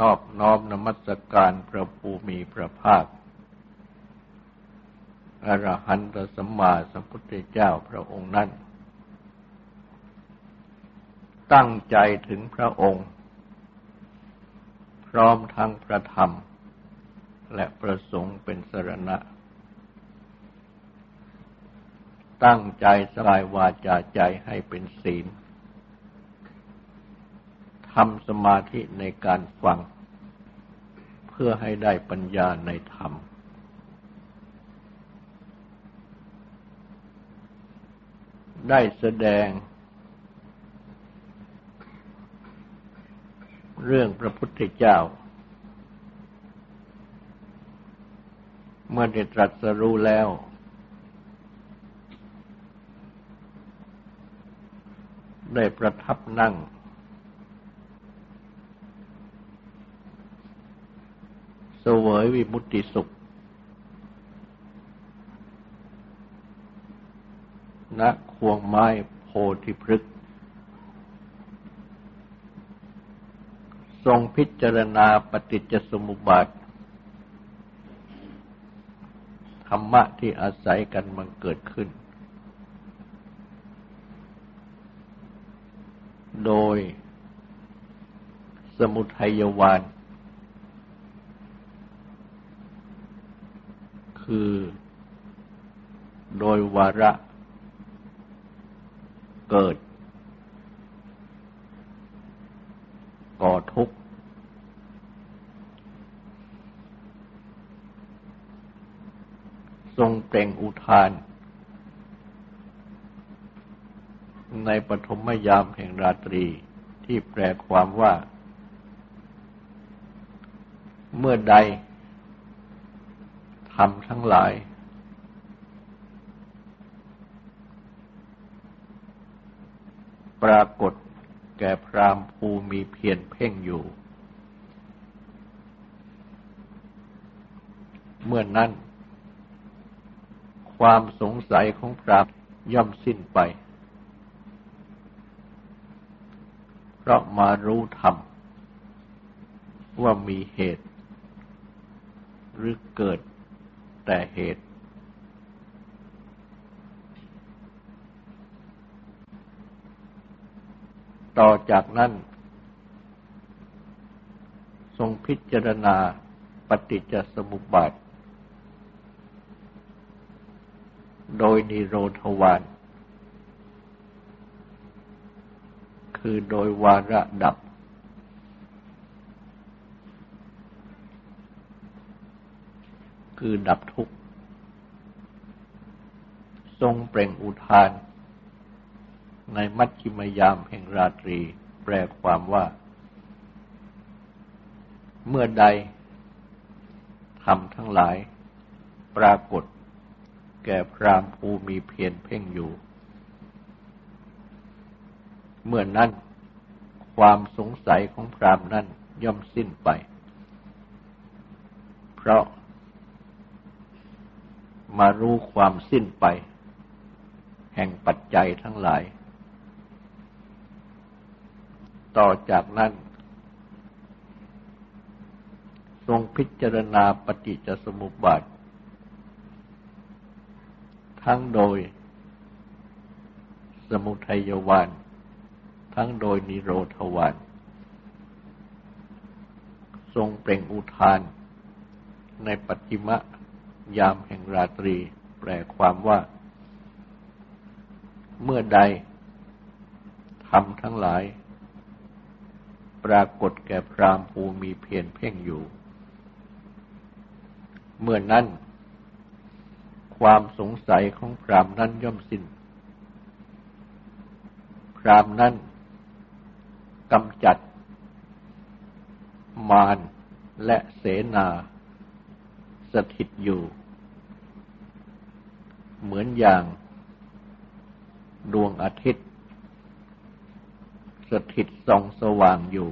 นอบน้อมนมัสการพระภูมิพระภาค อรหันตสัมมาสัมพุทธเจ้าพระองค์นั้น ตั้งใจถึงพระองค์ พร้อมทั้งพระธรรม และประสงค์เป็นสรณะ ตั้งใจสลายวาจาใจให้เป็นศีล ทำสมาธิในการฟัง เพื่อให้ได้ปัญญาในธรรม ได้แสดง เรื่องพระพุทธเจ้า เมื่อได้ตรัสรู้แล้วได้ประทับนั่ง เสวยวิมุตติสุขณควงไม้โพธิพฤกษ์ทรงพิจารณาปฏิจจสมุปบาท ธรรมะที่อาศัยกันมันเกิดขึ้น โดยสมุทัยวาน คือโดยวาระเกิด ก่อทุกข์ ทรงเปล่งอุทาน ในปฐมยามแห่งราตรีที่แปลความว่า เมื่อใด รรมทั้งหลาย ปรากฏแก่พรามภูมีเพียรเพ่งอยู่ เมื่อนนั้น ความสงสัยของพรามย่อมสิ้นไป เพราะมารู้ธรรม ว่ามีเหตุ หรือเกิด แต่เหตุ ต่อจากนั้น ทรงพิจารณาปฏิจจสมุปบาท โดยนิโรธวาน คือโดยวาระดับ คือดับทุกข์ ทรงเปล่งอุทาน ในมัชชิมยามแห่งราตรี แปลความว่า เมื่อใดทำทั้งหลาย ปรากฏ แก่พรามภูมีเพียรเพ่งอยู่ เมื่อนั้นความสงสัยของพรามนั้นย่อมสิ้นไป เพราะ มารู้ความสิ้นไป แห่งปัจจัยทั้งหลาย ต่อจากนั้น ทรงพิจารณาปฏิจจสมุปบาท ทั้งโดย สมุทัยวาน ทั้งโดยนิโรธวาน ทรงเปล่งอุทานในปัจจิมะ ยามแห่งราตรี แปลความว่า เมื่อใดทำทั้งหลาย ปรากฏแก่พรามภูมีเพียรเพ่งอยู่ เมื่อนั้น ความสงสัยของพรามนั้นย่อมสิน้น พรามนั้นกำจัด มารและเสนา สถิตอยู่ เหมือนอย่างดวงอาทิตย์ สถิตส่องสว่างอยู่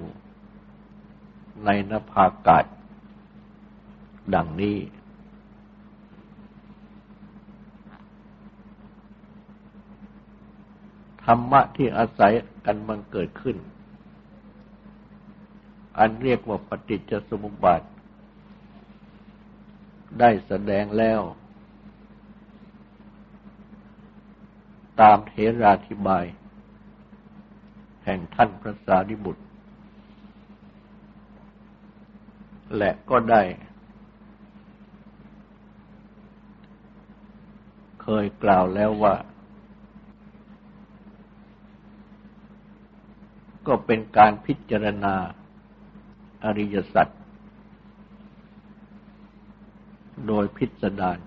ในนภาอากาศ ดังนี้ ธรรมะที่อาศัยกันมันเกิดขึ้น อันเรียกว่าปฏิจจสมุปบาท ได้แสดงแล้ว ตามเทราธิบาย แห่งท่านพระสารีบุตร และก็ได้ เคยกล่าวแล้วว่า ก็เป็นการพิจารณาอริยสัจ โดยพิสดาร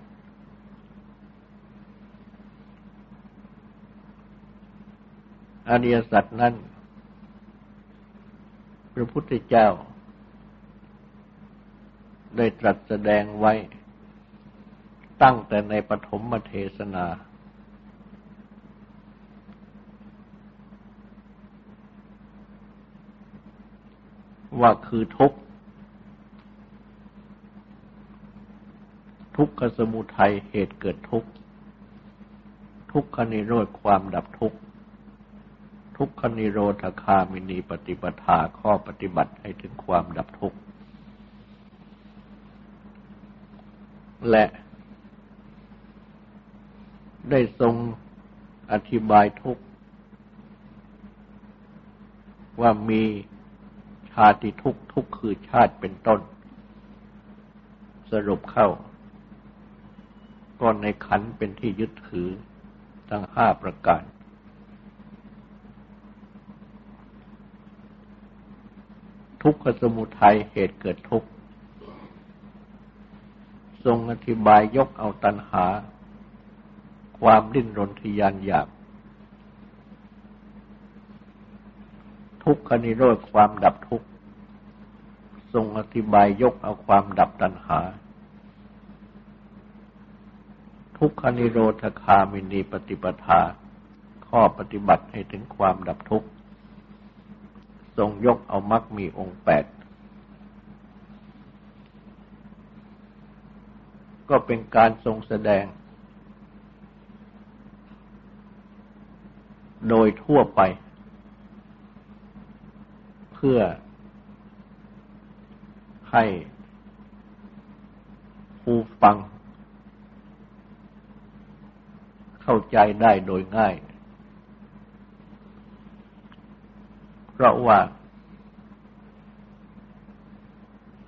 อริยสัจนั้น พระพุทธเจ้า ได้ตรัสแสดงไว้ ตั้งแต่ในปฐมเทศนา ว่าคือทุกข์ ทุกขสมุทัยเหตุเกิดทุกข์ ทุกขนิโรธความดับทุกข์ ทุกขนิโรธคามินีปฏิปทาข้อปฏิบัติให้ถึงความดับทุกข์ และได้ทรงอธิบายทุกข์ ว่ามีชาติทุกข์ทุกข์คือชาติเป็นต้น สรุปเข้า ก็ในขันเป็นที่ยึดถือทั้งห้าประการ ทุกขสมุทัยเหตุเกิดทุกข์ ทรงอธิบายยกเอาตัณหา ความดิ้นรนทยานอยากทุกขนิโรธความดับทุกข์ ทรงอธิบายยกเอาความดับตัณหา ทุกขนิโรธคามินีปฏิปทา ข้อปฏิบัติให้ถึงความดับทุกข์ ทรงยกเอามรรคมีองค์แปด ก็เป็นการทรงแสดง โดยทั่วไป เพื่อให้ผู้ฟัง เข้าใจได้โดยง่าย เพราะว่า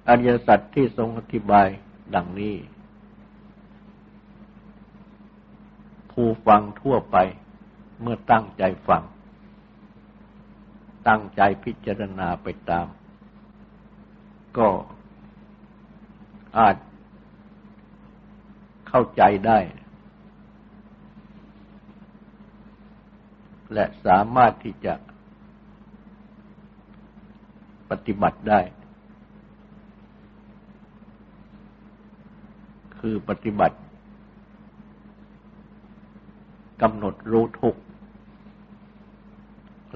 อริยสัจที่ทรงอธิบายดังนี้ ผู้ฟังทั่วไปเมื่อตั้งใจฟัง ตั้งใจพิจารณาไปตาม ก็อาจเข้าใจได้ และสามารถที่จะปฏิบัติได้ คือปฏิบัติกำหนดรู้ทุก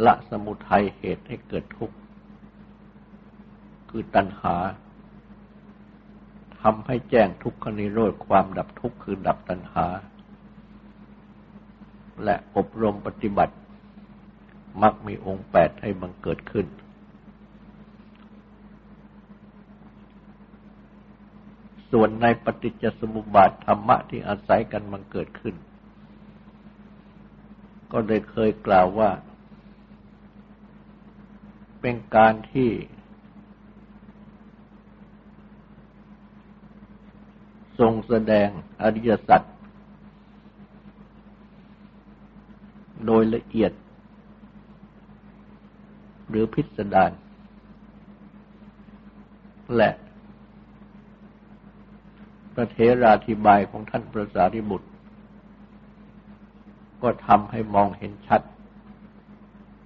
ละสมุทัยเหตุให้เกิดทุกข์ คือตัณหาทำให้แจ้งทุกขนิโรธความดับทุกข์คือดับตัณหา และอบรมปฏิบัติ มักมีองค์แปดให้บังเกิดขึ้น ส่วนในปฏิจจสมุปบาทธรรมะที่อาศัยกันมันเกิดขึ้น ก็ได้เคยกล่าวว่า เป็นการที่ทรงแสดงอริยสัจโดยละเอียด หรือพิสดารและพระเทราธิบายของท่านพระสารีบุตร ก็ทำให้มองเห็นชัด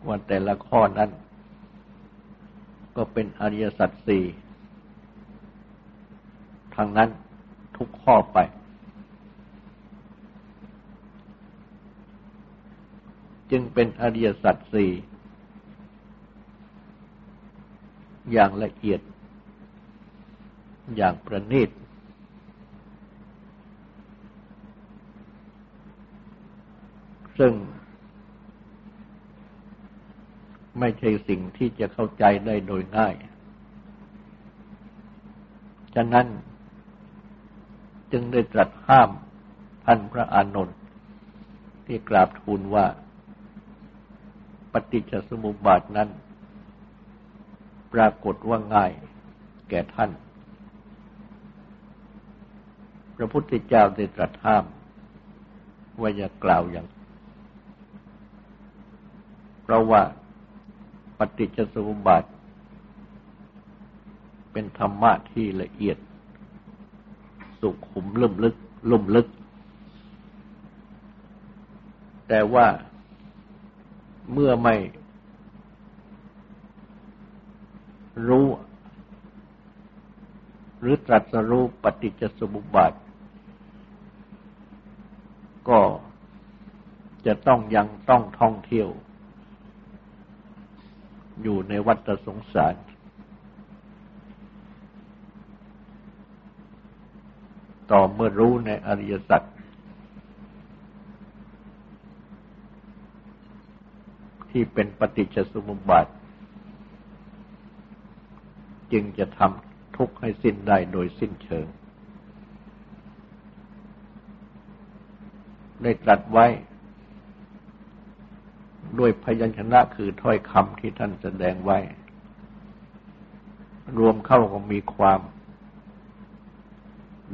ว่าแต่ละข้อนั้น ก็เป็นอริยสัจสี่ทางนั้นทุกข้อไป จึงเป็นอริยสัจสี่ อย่างละเอียด อย่างประณีตซึ่ง ไม่ใช่สิ่งที่จะเข้าใจได้โดยง่าย ฉะนั้นจึงได้ตรัสห้ามท่านพระอานนท์ที่กราบทูลว่า ปฏิจจสมุปบาทนั้น ปรากฏว่าง่ายแก่ท่าน พระพุทธเจ้าได้ตรัสห้าม ว่าอย่ากล่าวอย่าง เพราะว่าปฏิจจสมุปบาท เป็นธรรมะที่ละเอียด สุขุมลุ่มลึก ลุ่มลึก แต่ว่าเมื่อไม่ รู้ หรือตรัสรู้ปฏิจจสมุปบาท ก็จะต้องยังต้องท่องเที่ยว อยู่ในวัฏสงสาร ต่อเมื่อรู้ในอริยสัจที่เป็นปฏิจจสมุปบาท จึงจะทำทุกข์ให้สิ้นได้โดยสิ้นเชิง ได้ตรัสไว้ ด้วยพยัญชนะคือถ้อยคำที่ท่านแสดงไว้ รวมเข้าก็มีความ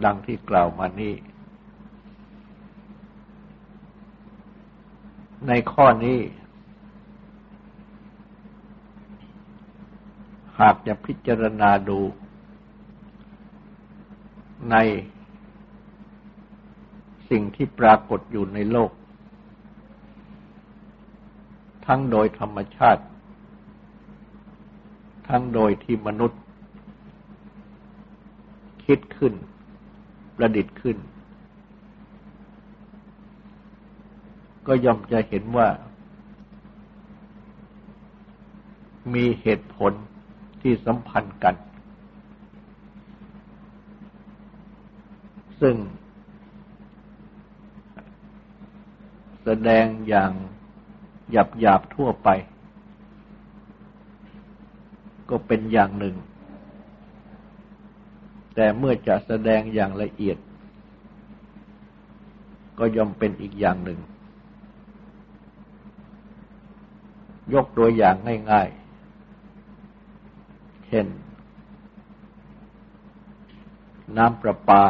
ดังที่กล่าวมานี้ ในข้อนี้ หากจะพิจารณาดู ในสิ่งที่ปรากฏอยู่ในโลก ทั้งโดยธรรมชาติ ทั้งโดยที่มนุษย์ คิดขึ้น ประดิษฐ์ขึ้น ก็ย่อมจะเห็นว่ามีเหตุผล ที่สัมพันธ์กัน ซึ่ง แสดงอย่างหยาบหยาบทั่วไป ก็เป็นอย่างหนึ่ง แต่เมื่อจะแสดงอย่างละเอียด ก็ย่อมเป็นอีกอย่างหนึ่ง ยกตัวอย่างง่ายๆ เช่น น้ำประปา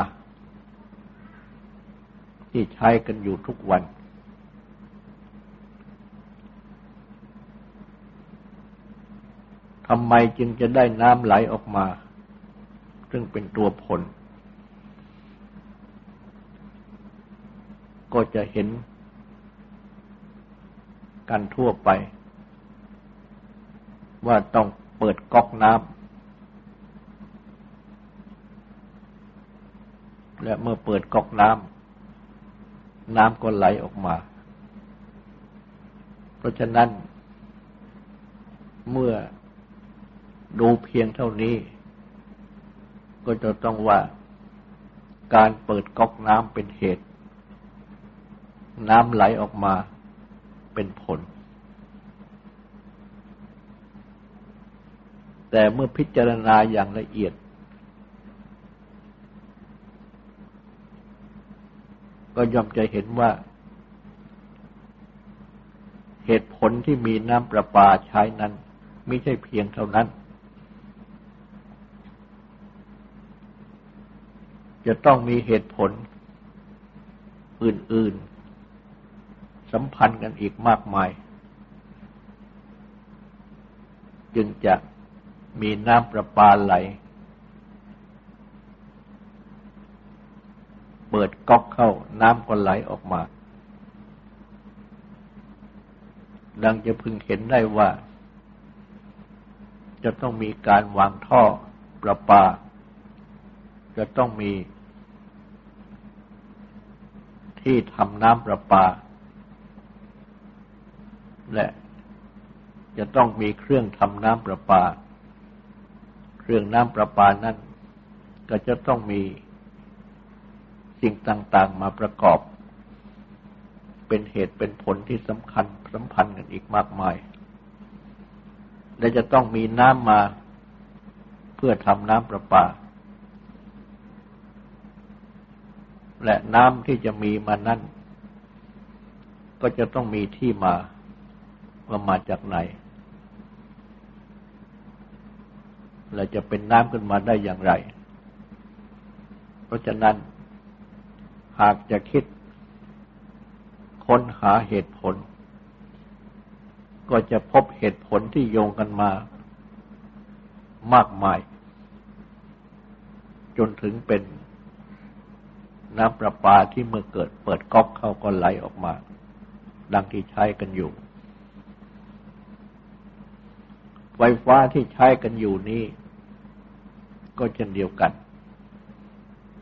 ที่ใช้กันอยู่ทุกวัน ทำไมจึงจะได้น้ำไหลออกมา ซึ่งเป็นตัวผล ก็จะเห็นกันทั่วไป ว่าต้อง เปิดก๊อกน้ำและเมื่อเปิดก๊อกน้ำน้ำก็ไหลออกมา เพราะฉะนั้น เมื่อดูเพียงเท่านี้ ก็จะต้องว่าการเปิดก๊อกน้ำเป็นเหตุ น้ำไหลออกมาเป็นผล แต่เมื่อพิจารณาอย่างละเอียด ก็ย่อมจะเห็นว่า เหตุผลที่มีน้ำประปาใช้นั้น ไม่ใช่เพียงเท่านั้น จะต้องมีเหตุผลอื่น ๆ สัมพันธ์กันอีกมากมาย จึงจะ มีน้ำประปาไหล เปิดก๊อกเข้าน้ำก็ไหลออกมา ดังจะพึงเห็นได้ว่า จะต้องมีการวางท่อประปา จะต้องมี ที่ทำน้ำประปา และจะต้องมีเครื่องทำน้ำประปา เรื่องน้ำประปานั้น ก็จะต้องมีสิ่งต่าง ๆ มาประกอบ เป็นเหตุเป็นผลที่สำคัญสัมพันธ์กันอีกมากมาย และจะต้องมีน้ำมาเพื่อทำน้ำประปา และน้ำที่จะมีมานั้นก็จะต้องมีที่มาว่ามาจากไหน และจะเป็นน้ำขึ้นมาได้อย่างไร เพราะฉะนั้น หากจะคิดค้นหาเหตุผล ก็จะพบเหตุผลที่โยงกันมามากมาย จนถึงเป็นน้ำประปาที่เมื่อเกิดเปิดก๊อกเข้าก็ไหลออกมา ดังที่ใช้กันอยู่ ไฟฟ้าที่ใช้กันอยู่นี้ ก็เช่นเดียวกัน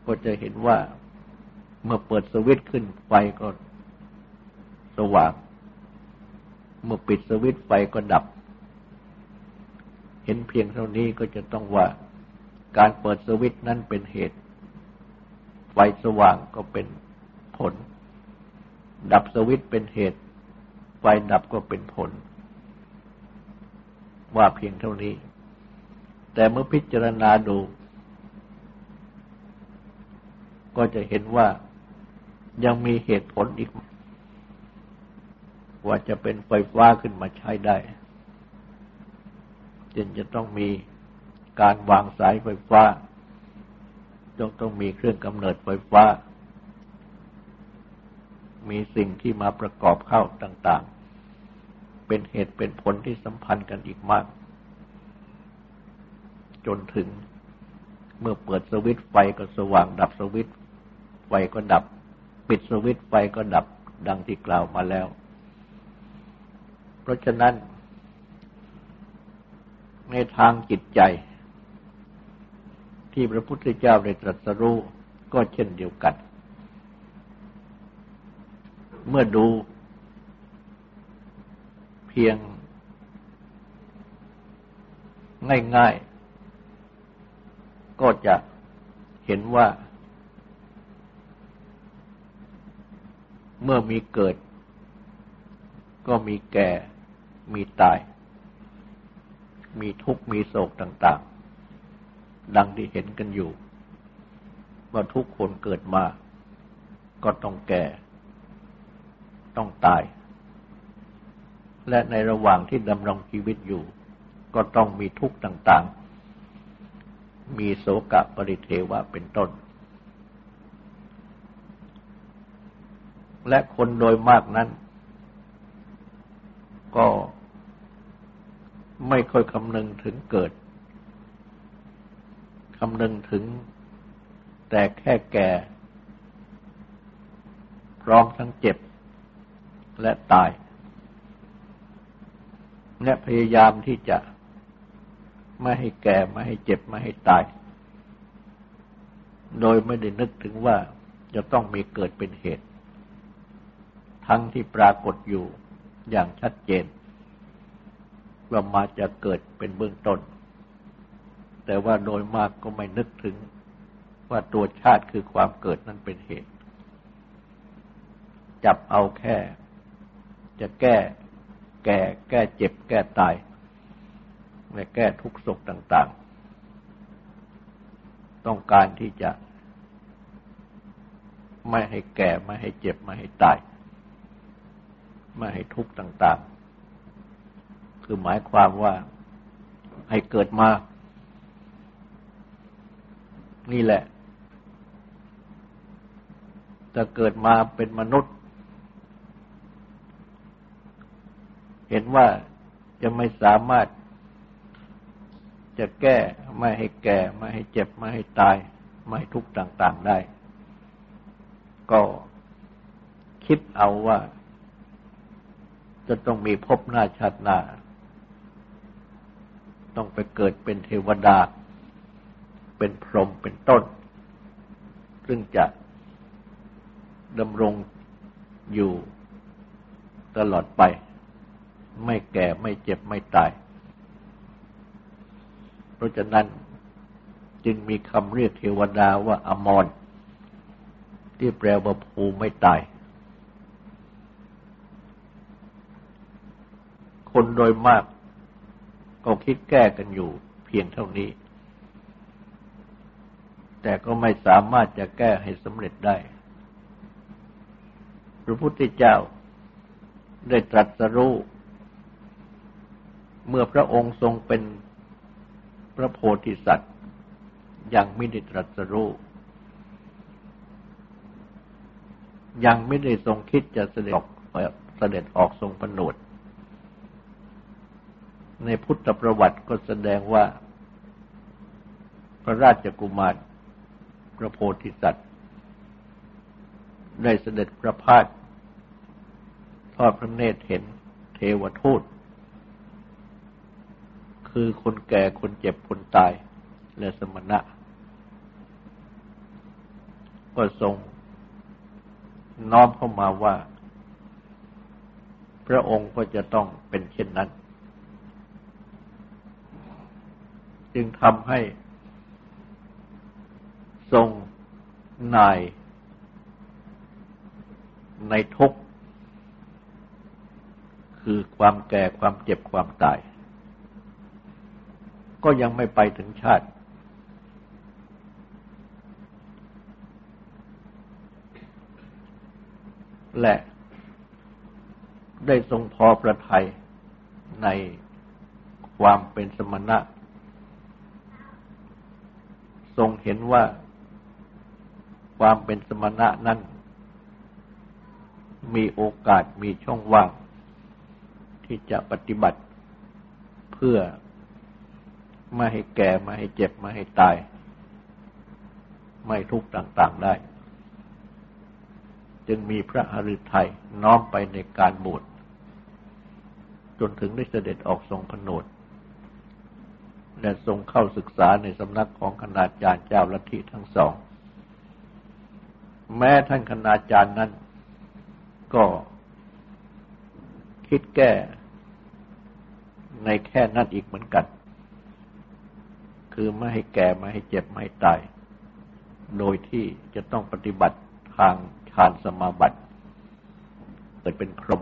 ก็จะเห็นว่าเมื่อเปิดสวิตช์ขึ้นไฟก็สว่าง เมื่อปิดสวิตช์ไฟก็ดับ เห็นเพียงเท่านี้ก็จะต้องว่าการเปิดสวิตช์นั้นเป็นเหตุ ไฟสว่างก็เป็นผล ดับสวิตช์เป็นเหตุ ไฟดับก็เป็นผล ว่าเพียงเท่านี้ แต่เมื่อพิจารณาดู ก็จะเห็นว่ายังมีเหตุผลอีก ว่าจะเป็นไฟฟ้าขึ้นมาใช้ได้จึงจะต้องมีการวางสายไฟฟ้าต้องต้องมีเครื่องกำเนิดไฟฟ้า มีสิ่งที่มาประกอบเข้าต่าง ๆ เป็นเหตุเป็นผลที่สัมพันธ์กันอีกมาก จนถึงเมื่อเปิดสวิตไฟก็สว่างดับสวิตไฟก็ดับ ปิดสวิตไฟก็ดับดังที่กล่าวมาแล้ว เพราะฉะนั้น ในทางจิตใจ ที่พระพุทธเจ้าได้ตรัสรู้ก็เช่นเดียวกัน เมื่อดูเพียงง่ายๆ ก็จะเห็นว่า เมื่อมีเกิด ก็มีแก่ มีตาย มีทุกข์ มีโศกต่าง ๆ ดังที่เห็นกันอยู่ ว่าทุกคนเกิดมา ก็ต้องแก่ ต้องตาย และในระหว่างที่ดำรงชีวิตอยู่ ก็ต้องมีทุกข์ต่าง ๆ มีโศกะปริเทวะเป็นต้น และคนโดยมากนั้น ก็ไม่ค่อยคำนึงถึงเกิด คำนึงถึงแต่แค่แก่ พร้อมทั้งเจ็บและตาย และพยายามที่จะ ไม่ให้แก่ไม่ให้เจ็บไม่ให้ตาย โดยไม่ได้นึกถึงว่าจะต้องมีเกิดเป็นเหตุ ทั้งที่ปรากฏอยู่อย่างชัดเจนว่ามาจะเกิดเป็นเบื้องต้น แต่ว่าโดยมากก็ไม่นึกถึงว่าตัวชาติคือความเกิดนั้นเป็นเหตุ จับเอาแค่ จะแก้ แก่แก้เจ็บแก้ตาย และแก้ทุกข์สุขต่างๆ ต้องการที่จะ ไม่ให้แก่ ไม่ให้เจ็บ ไม่ให้ตาย ไม่ให้ทุกข์ต่าง ๆ คือหมายความว่าให้เกิดมา นี่แหละจะเกิดมาเป็นมนุษย์ เห็นว่าจะไม่สามารถ จะแก้ไม่ให้แก่ไม่ให้เจ็บไม่ให้ตาย ไม่ให้ทุกข์ต่าง ๆได้ ก็คิดเอาว่า จะต้องมีพบหน้าชาติหน้า ต้องไปเกิดเป็นเทวดา เป็นพรหมเป็นต้น ซึ่งจะดำรงอยู่ตลอดไป ไม่แก่ไม่เจ็บไม่ตาย เพราะฉะนั้นจึงมีคำเรียกเทวดาว่าอมร ที่แปลว่าภูไม่ตาย คนโดยมาก ก็คิดแก้กันอยู่เพียงเท่านี้ แต่ก็ไม่สามารถจะแก้ให้สำเร็จได้ พระพุทธเจ้าได้ตรัสรู้เมื่อพระองค์ทรงเป็น พระโพธิสัตว์ยังไม่ได้ตรัสรู้ยังไม่ได้ทรงคิดจะเสด็จออกเสด็จออกทรงผนวด ในพุทธประวัติก็แสดงว่า พระราชกุมารพระโพธิสัตว์ ได้เสด็จประพาสทอดพระเนตรเห็นเทวทูต คือคนแก่คนเจ็บคนตาย และสมณะ ก็ทรงน้อมเข้ามาว่า พระองค์ก็จะต้องเป็นเช่นนั้น จึงทำให้ ทรงนาย ในทุกคือความแก่ความเจ็บความตาย ก็ยังไม่ไปถึงชาติ และได้ทรงพอประทัยในความเป็นสมณะ ทรงเห็นว่าความเป็นสมณะนั้น มีโอกาสมีช่องว่าง ที่จะปฏิบัติเพื่อ ไม่ให้แก่ไม่ให้เจ็บไม่ให้ตาย ไม่ทุกข์ต่างๆได้ จึงมีพระหฤทัยน้อมไปในการบวชจนถึงได้เสด็จออกทรงผนวดและทรงเข้าศึกษาในสำนักของคณาจารย์เจ้าลัทธิทั้งสอง แม้ท่านคณาจารย์นั้น ก็คิดแก้ในแค่นั้นอีกเหมือนกัน คือไม่ให้แก่ไม่ให้เจ็บไม่ให้ตาย โดยที่จะต้องปฏิบัติทางฌานสมาบัติเกิดเป็นพรหม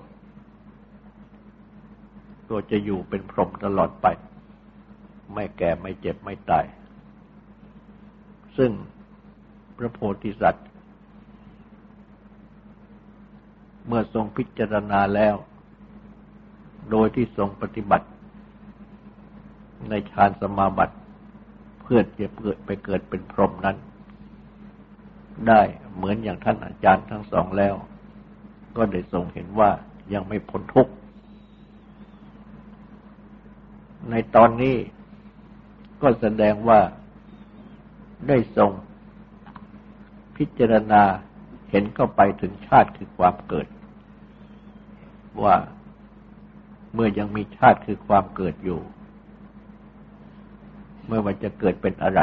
ตัวจะอยู่เป็นพรหมตลอดไป ไม่แก่ไม่เจ็บไม่ตาย ซึ่งพระโพธิสัตว์ เมื่อทรงพิจารณาแล้ว โดยที่ทรงปฏิบัติ ในฌานสมาบัติ พื่อจะเกิดไปเกิดเป็นพรหมนั้น ได้เหมือนอย่างท่านอาจารย์ทั้งสองแล้ว ก็ได้ทรงเห็นว่ายังไม่พ้นทุกข์ ในตอนนี้ก็แสดงว่าได้ทรงพิจารณาเห็นเข้าไปถึงชาติคือความเกิด ว่าเมื่อยังมีชาติคือความเกิดอยู่ เมื่อมันจะเกิดเป็นอะไร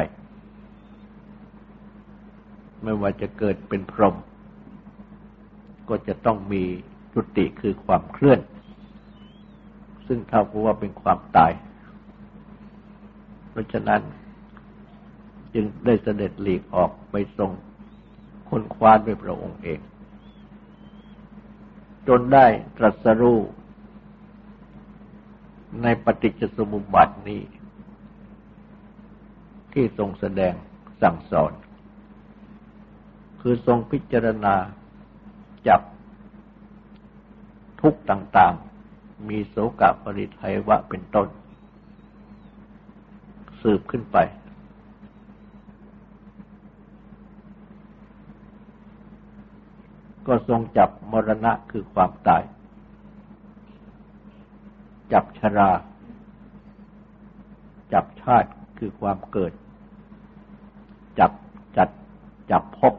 ไม่ว่าจะเกิดเป็นพรหมก็จะต้องมีจุติคือความเคลื่อน ซึ่งเท่ากับว่าเป็นความตาย เพราะฉะนั้นจึงได้เสด็จหลีกออกไปทรงคนคว้าด้วยพระองค์เอง จนได้ตรัสรู้ในปฏิจจสมุปบาทนี้ ที่ทรงแสดงสั่งสอน คือทรงพิจารณาจับทุกต่างๆ มีโสกปริไทยวะเป็นต้น สืบขึ้นไป ก็ทรงจับมรณะคือความตาย จับชรา จับชาติคือความเกิด จับพบ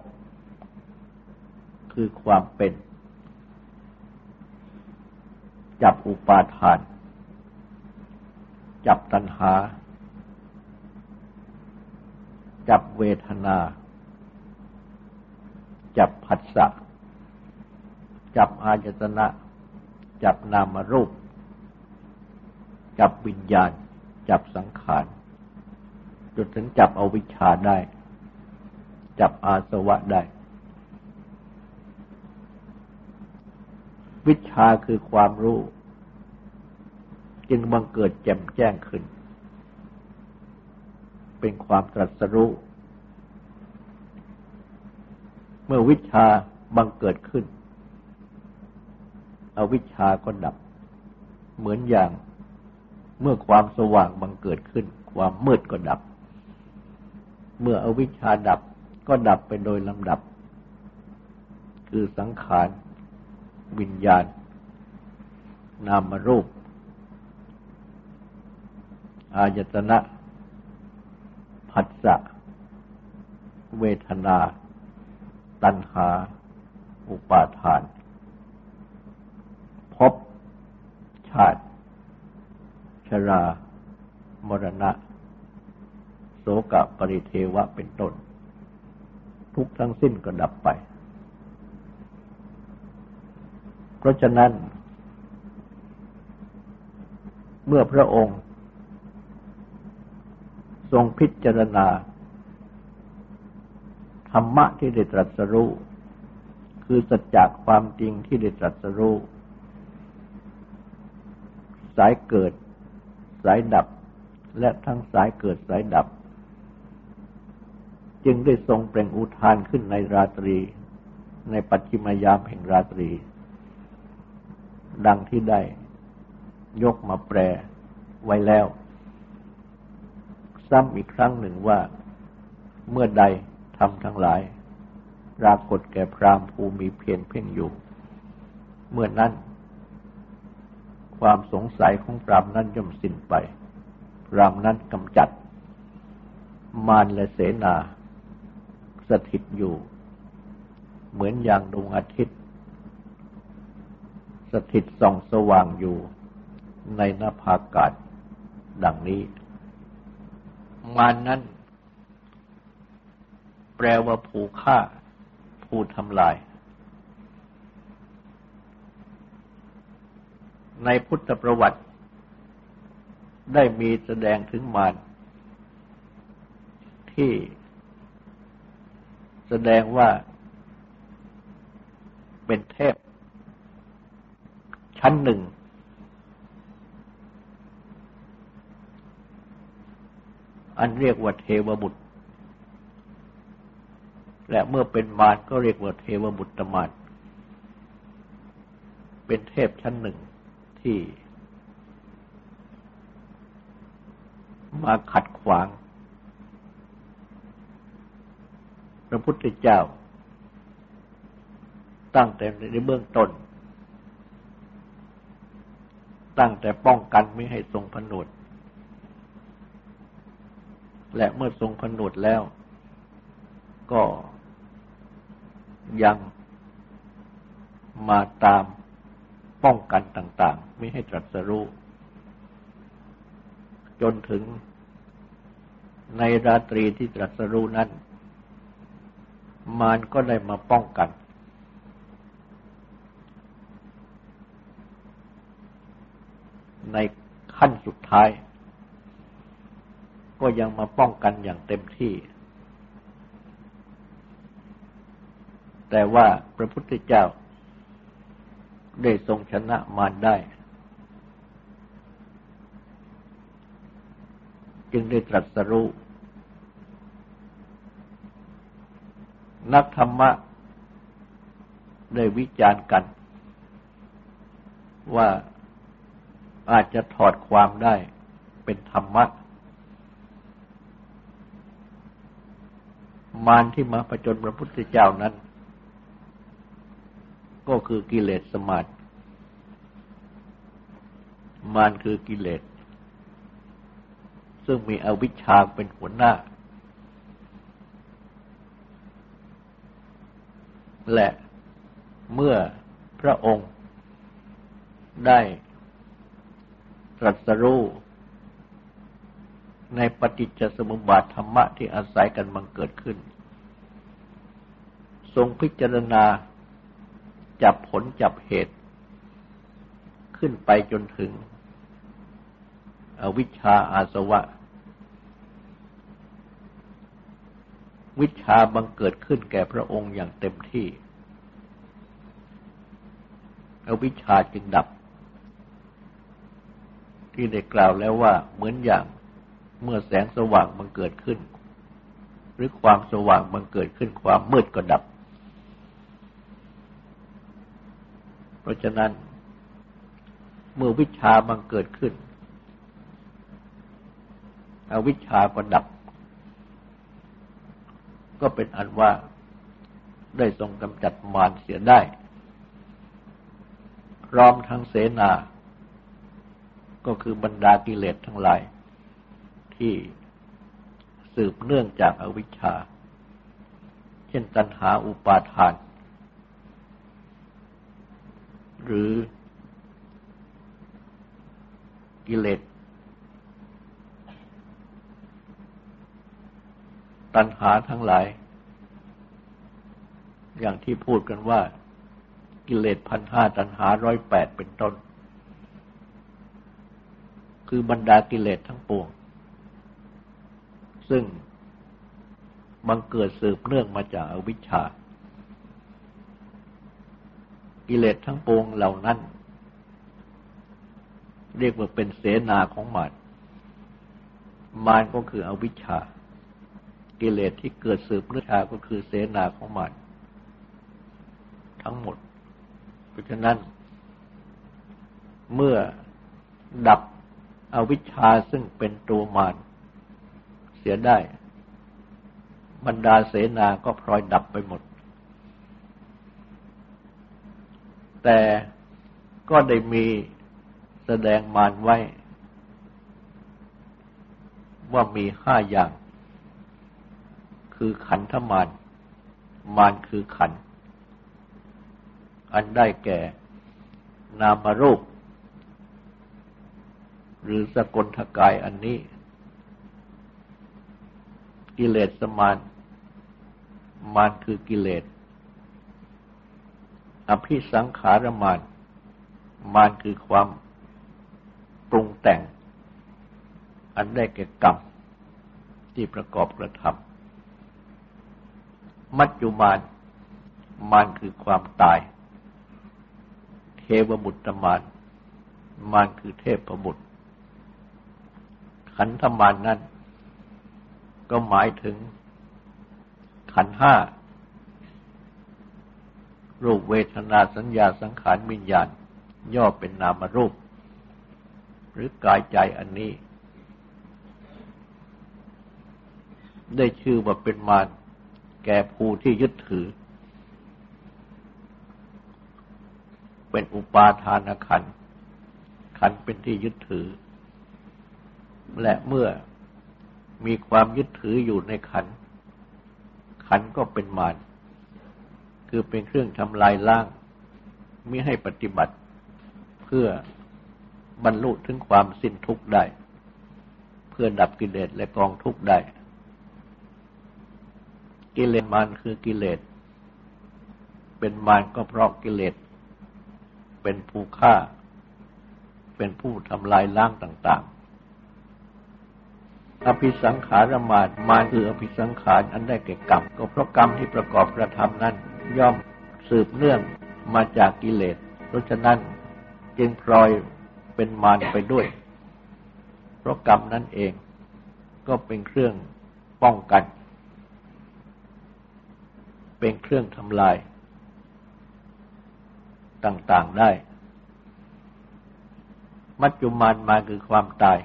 คือความเป็น จับอุปาทาน จับตัณหา จับเวทนา จับผัสสะจับอายตนะ จับนามรูป จับวิญญาณ จับสังขารจนถึงจับเอาวิชชาได้ จับอาสวะได้ วิชาคือความรู้ จึงบังเกิดแจ่มแจ้งขึ้น เป็นความตรัสรู้ เมื่อวิชาบังเกิดขึ้น อวิชาก็ดับ เหมือนอย่างเมื่อความสว่างบังเกิดขึ้น ความมืดก็ดับ เมื่ออวิชชาดับ ก็ดับไปโดยลำดับ คือสังขาร วิญญาณ นามรูป อายตนะ ผัสสะ เวทนา ตัณหา อุปาทาน พบ ชาติ ชรา มรณะ โสกะปริเทวะเป็นต้น ทุกทั้งสิ้นก็ดับไป เพราะฉะนั้น เมื่อพระองค์ทรงพิจารณา ธรรมะที่ได้ตรัสรู้ คือสัจจะความจริงที่ได้ตรัสรู้สายเกิดสายดับและทั้งสายเกิดสายดับ จึงได้ทรงเปล่งอุทานขึ้นในราตรี ในปัจจิมยามแห่งราตรี ดังที่ได้ยกมาแปลไว้แล้ว ซ้ำอีกครั้งหนึ่งว่าเมื่อใดทำทั้งหลายปรากฏแก่พรามภูมีเพียรเพ่งอยู่ เมื่อนั้น ความสงสัยของพรามนั้นย่อมสิ้นไป พรามนั้นกำจัด มารและเสนา สถิตอยู่ เหมือนอย่างดวงอาทิตย์ สถิตส่องสว่างอยู่ในนภาอากาศดังนี้ มานั้น แปลว่าผู้ฆ่า ผู้ทำลาย ในพุทธประวัติ ได้มีแสดงถึงมารที่ แสดงว่าเป็นเทพ ชั้นหนึ่ง อันเรียกว่าเทวบุตร และเมื่อเป็นมารก็เรียกว่าเทวบุตรมารเป็นเทพชั้นหนึ่งที่ มาขัดขวาง พระพุทธเจ้า ตั้งแต่ในเบื้องต้น ตั้งแต่ป้องกันไม่ให้ทรงผนวดและเมื่อทรงผนวดแล้ว ก็ยังมาตามป้องกันต่างๆ ไม่ให้ตรัสรู้ จนถึงในราตรีที่ตรัสรู้นั้น มารก็ได้มาป้องกัน ในขั้นสุดท้าย ก็ยังมาป้องกันอย่างเต็มที่ แต่ว่าพระพุทธเจ้า ได้ทรงชนะมารได้ จึงได้ตรัสรู้ นักธรรมะ ได้วิจารณ์กัน ว่าอาจจะถอดความได้เป็นธรรมะ มารที่มาประจนพระพุทธเจ้านั้น ก็คือกิเลสสมาธิมานคือกิเลส ซึ่งมีอวิชชาเป็นหัวหน้า และเมื่อพระองค์ได้ตรัสรู้ในปฏิจจสมุปบาทธรรมะที่อาศัยกันบังเกิดขึ้น ทรงพิจารณาจับผลจับเหตุ ขึ้นไปจนถึง อวิชชาอาสวะ วิชาบังเกิดขึ้นแก่พระองค์อย่างเต็มที่อวิชชาจึงดับ ที่ได้กล่าวแล้วว่าเหมือนอย่างเมื่อแสงสว่างบังเกิดขึ้น หรือความสว่างบังเกิดขึ้นความมืดก็ดับ เพราะฉะนั้น เมื่อวิชาบังเกิดขึ้นอวิชาก็ดับ ก็เป็นอันว่าได้ทรงกำจัดมารเสียได้ พร้อมทั้งเสนา ก็คือบรรดากิเลสทั้งหลาย ที่สืบเนื่องจากอวิชชา เช่นตัณหาอุปาทาน หรือกิเลส ตัณหาทั้งหลาย อย่างที่พูดกันว่า กิเลสพันห้าตัณหาร้อยแปดเป็นต้น คือบรรดากิเลสทั้งปวง ซึ่งบังเกิดสืบเนื่องมาจากอวิชชา กิเลสทั้งปวงเหล่านั้น เรียกว่าเป็นเสนาของมารมารก็คืออวิชชา กิเลสที่เกิดสืบเนื่องาก็คือเสนาของมารทั้งหมด เพราะฉะนั้น เมื่อดับอวิชชาซึ่งเป็นตัวมารสียได้ บรรดาเสนาก็พลอยดับไปหมด แต่ก็ได้มีแสดงมารไว้ ว่ามีห้าอย่าง คือขันธมารมารคือขัน อันได้แก่ นามรูป หรือสกลทกายอันนี้ กิเลสมานมานคือกิเลส อภิสังขารมานมานคือความปรุงแต่ง อันได้แก่กรรมที่ประกอบกระทำ มัจจุมานมานคือความตาย เทวบุตรมานมานคือเทพบุตร ขันธมานนั้น ก็หมายถึง ขันห้า รูปเวทนาสัญญาสังขารวิญญาณ ย่อเป็นนามรูป หรือกายใจอันนี้ ได้ชื่อว่าเป็นมาร แก่ผู้ที่ยึดถือ เป็นอุปาทานขันขันเป็นที่ยึดถือ และเมื่อมีความยึดถืออยู่ในขัน ขันก็เป็นมารคือเป็นเครื่องทำลายล้างมิให้ปฏิบัติเพื่อบรรลุถึงความสิ้นทุกข์ได้ เพื่อดับกิเลสและกองทุกข์ได้ กิเลสมารคือกิเลส เป็นมารก็เพราะกิเลส เป็นผู้ฆ่า เป็นผู้ทำลายล้างต่าง ๆ อภิสังขารมานมาคืออภิสังขารอันได้แก่กรรม ก็เพราะกรรมที่ประกอบกระทำนั้น ย่อมสืบเนื่องมาจากกิเลส เพราะฉะนั้นจึงพลอยเป็นมารไปด้วย เพราะกรรมนั่นเองก็เป็นเครื่องป้องกัน เป็นเครื่องทำลายต่างๆได้ มัจจุมานมาคือความตาย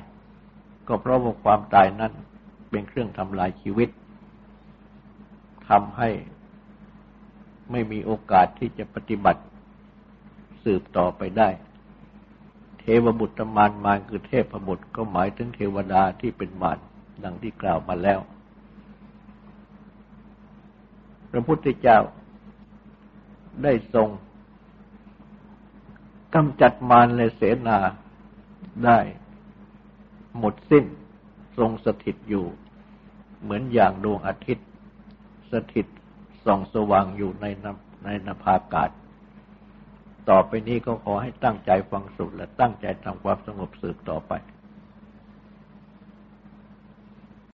ก็เพราะว่าความตายนั้นเป็นเครื่องทำลายชีวิตทำให้ไม่มีโอกาสที่จะปฏิบัติสืบต่อไปได้ เทวบุตรมารมาคือเทพบุตรก็หมายถึงเทวดาที่เป็นมารดังที่กล่าวมาแล้ว พระพุทธเจ้าได้ทรงกำจัดมารและเสนาได้หมดสิ้นทรงสถิตอยู่ เหมือนอย่างดวงอาทิตย์ สถิตส่องสว่างอยู่ในในนภาอากาศ ต่อไปนี้ก็ขอให้ตั้งใจฟังสุดและตั้งใจทำความสงบสืบต่อไป